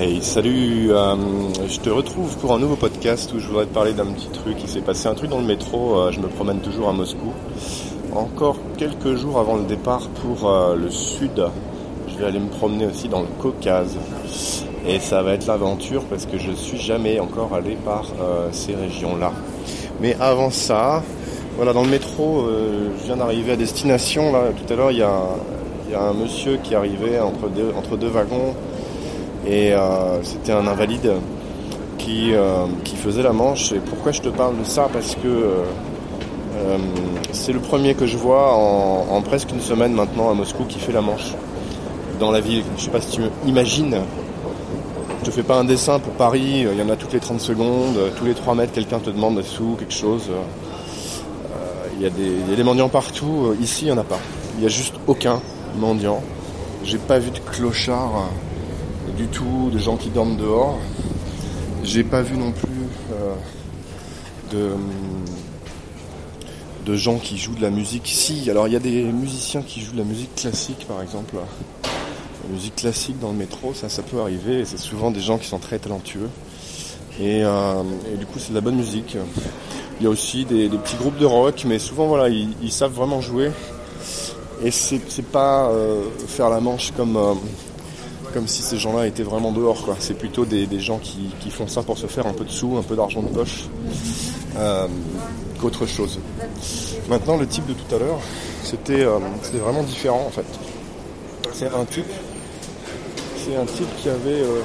Hey, salut, euh, je te retrouve pour un nouveau podcast où je voudrais te parler d'un petit truc. Il s'est passé un truc dans le métro, euh, je me promène toujours à Moscou. Encore quelques jours avant le départ pour euh, le sud, je vais aller me promener aussi dans le Caucase. Et ça va être l'aventure parce que je suis jamais encore allé par ces régions-là. Mais avant ça, voilà, dans le métro, je viens d'arriver à destination. Là, tout à l'heure, il y, a, un monsieur qui arrivait entre deux wagons et euh, c'était un invalide qui, euh, qui faisait la manche. Et pourquoi je te parle de ça? Parce que euh, c'est le premier que je vois en, presque une semaine maintenant à Moscou qui fait la manche dans la ville. Je sais pas si tu imagines. Je te fais pas un dessin pour Paris, il y en a toutes les 30 secondes, tous les 3 mètres quelqu'un te demande sous quelque chose. Il y, a des, des mendiants partout, ici il n'y en a pas. Il n'y a juste aucun mendiant. J'ai pas vu de clochard du tout de gens qui dorment dehors. J'ai pas vu non plus euh, de, gens qui jouent de la musique. Si, alors il y a des musiciens qui jouent de la musique classique par exemple. La musique classique dans le métro, ça, ça peut arriver. C'est souvent des gens qui sont très talentueux. Et, euh, du coup, c'est de la bonne musique. Il y a aussi des, petits groupes de rock, mais souvent, voilà, ils, savent vraiment jouer. Et c'est pas euh, faire la manche comme comme si ces gens-là étaient vraiment dehors. Quoi. C'est plutôt des, gens qui, font ça pour se faire un peu de sous, un peu d'argent de poche, euh, qu'autre chose. Maintenant, le type de tout à l'heure, c'était euh, vraiment différent en fait. C'est un type, c'est un type qui avait, euh,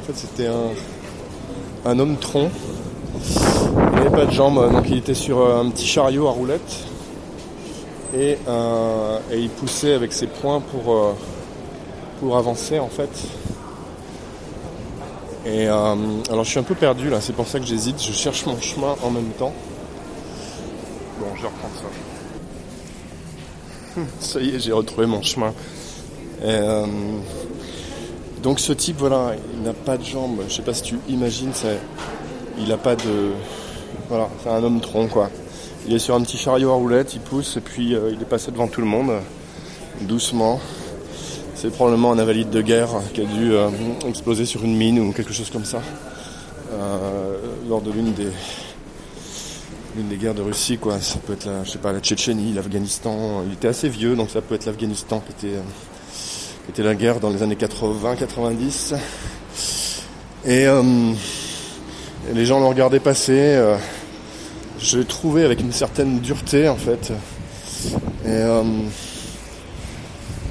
en fait, c'était un, un homme tronc. Il n'avait pas de jambes, donc il était sur un petit chariot à roulettes et, et il poussait avec ses poings pour pour avancer en fait. Et euh, alors je suis un peu perdu là, c'est pour ça que j'hésite, je cherche mon chemin en même temps. Bon, je vais reprendre ça. ça y est, j'ai retrouvé mon chemin. Euh, donc ce type, voilà, il n'a pas de jambes. Je sais pas si tu imagines, il n'a pas de, voilà, c'est un homme tronc quoi. Il est sur un petit chariot à roulettes, il pousse et puis euh, il est passé devant tout le monde, doucement. C'est probablement un invalide de guerre qui a dû euh, exploser sur une mine ou quelque chose comme ça euh, lors de l'une des l'une des guerres de Russie quoi. Ça peut être la, je sais pas, la Tchétchénie, l'Afghanistan. Il était assez vieux donc ça peut être l'Afghanistan qui était qui était la guerre dans les années 80-90. Et, euh, les gens l'ont regardé passer. je l'ai trouvé avec une certaine dureté en fait. Et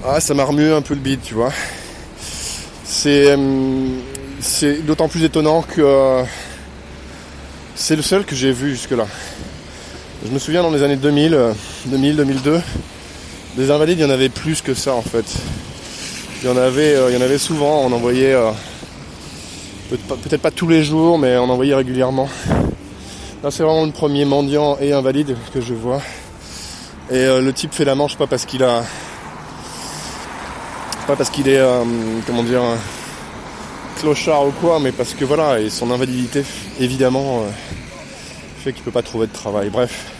ah, ça m'a remué un peu le bide, tu vois. C'est, euh, c'est d'autant plus étonnant que euh, c'est le seul que j'ai vu jusque-là. Je me souviens dans les années 2000, 2000, 2002, des invalides, il y en avait plus que ça en fait. Il y en avait, euh, il y en avait souvent. On envoyait peut-être pas, tous les jours, mais on envoyait régulièrement. Là, c'est vraiment le premier mendiant et invalide que je vois. Et le type fait la manche pas parce qu'il a pas parce qu'il est, euh, comment dire, clochard ou quoi, mais parce que voilà, et son invalidité, évidemment, euh, fait qu'il peut pas trouver de travail. Bref,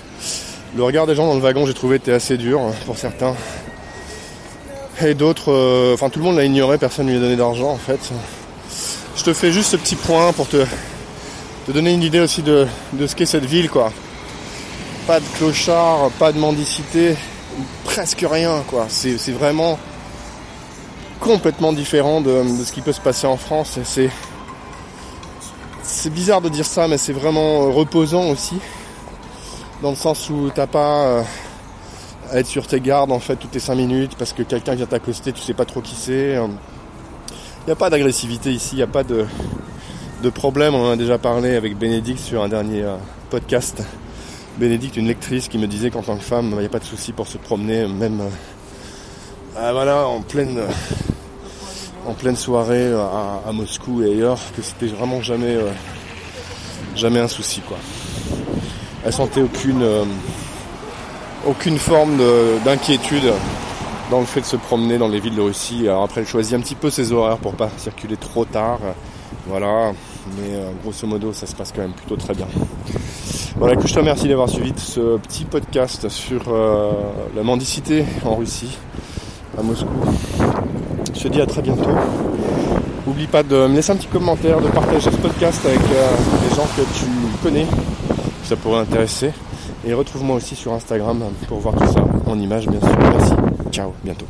le regard des gens dans le wagon, j'ai trouvé, était assez dur hein, pour certains. Et d'autres, euh, enfin tout le monde l'a ignoré, personne ne lui a donné d'argent en fait. Je te fais juste ce petit point pour te, te donner une idée aussi de, de ce qu'est cette ville, quoi. Pas de clochard, pas de mendicité, presque rien, quoi. C'est vraiment complètement différent de, ce qui peut se passer en France. C'est c'est bizarre de dire ça, mais c'est vraiment reposant aussi, dans le sens où t'as pas euh, à être sur tes gardes en fait toutes les 5 minutes parce que quelqu'un vient t'accoster, tu sais pas trop qui c'est. Il n'y a pas d'agressivité ici, il n'y a pas de, de problème. On en a déjà parlé avec Bénédicte sur un dernier euh, podcast. Bénédicte, une lectrice qui me disait qu'en tant que femme, il n'y a pas de souci pour se promener, même euh, voilà, en pleine en pleine soirée euh, à, Moscou et ailleurs que c'était vraiment jamais euh, jamais un souci quoi. Elle sentait aucune euh, aucune forme d'inquiétude dans le fait de se promener dans les villes de Russie. Après elle choisit un petit peu ses horaires pour pas circuler trop tard. Voilà, mais grosso modo ça se passe quand même plutôt très bien. Voilà, que je te remercie d'avoir suivi ce petit podcast sur la mendicité en Russie, à Moscou te dis à très bientôt. N'oublie pas de me laisser un petit commentaire, de partager ce podcast avec euh, les gens que tu connais, ça pourrait intéresser. Et retrouve-moi aussi sur Instagram pour voir tout ça en images bien sûr. Merci. Ciao, bientôt.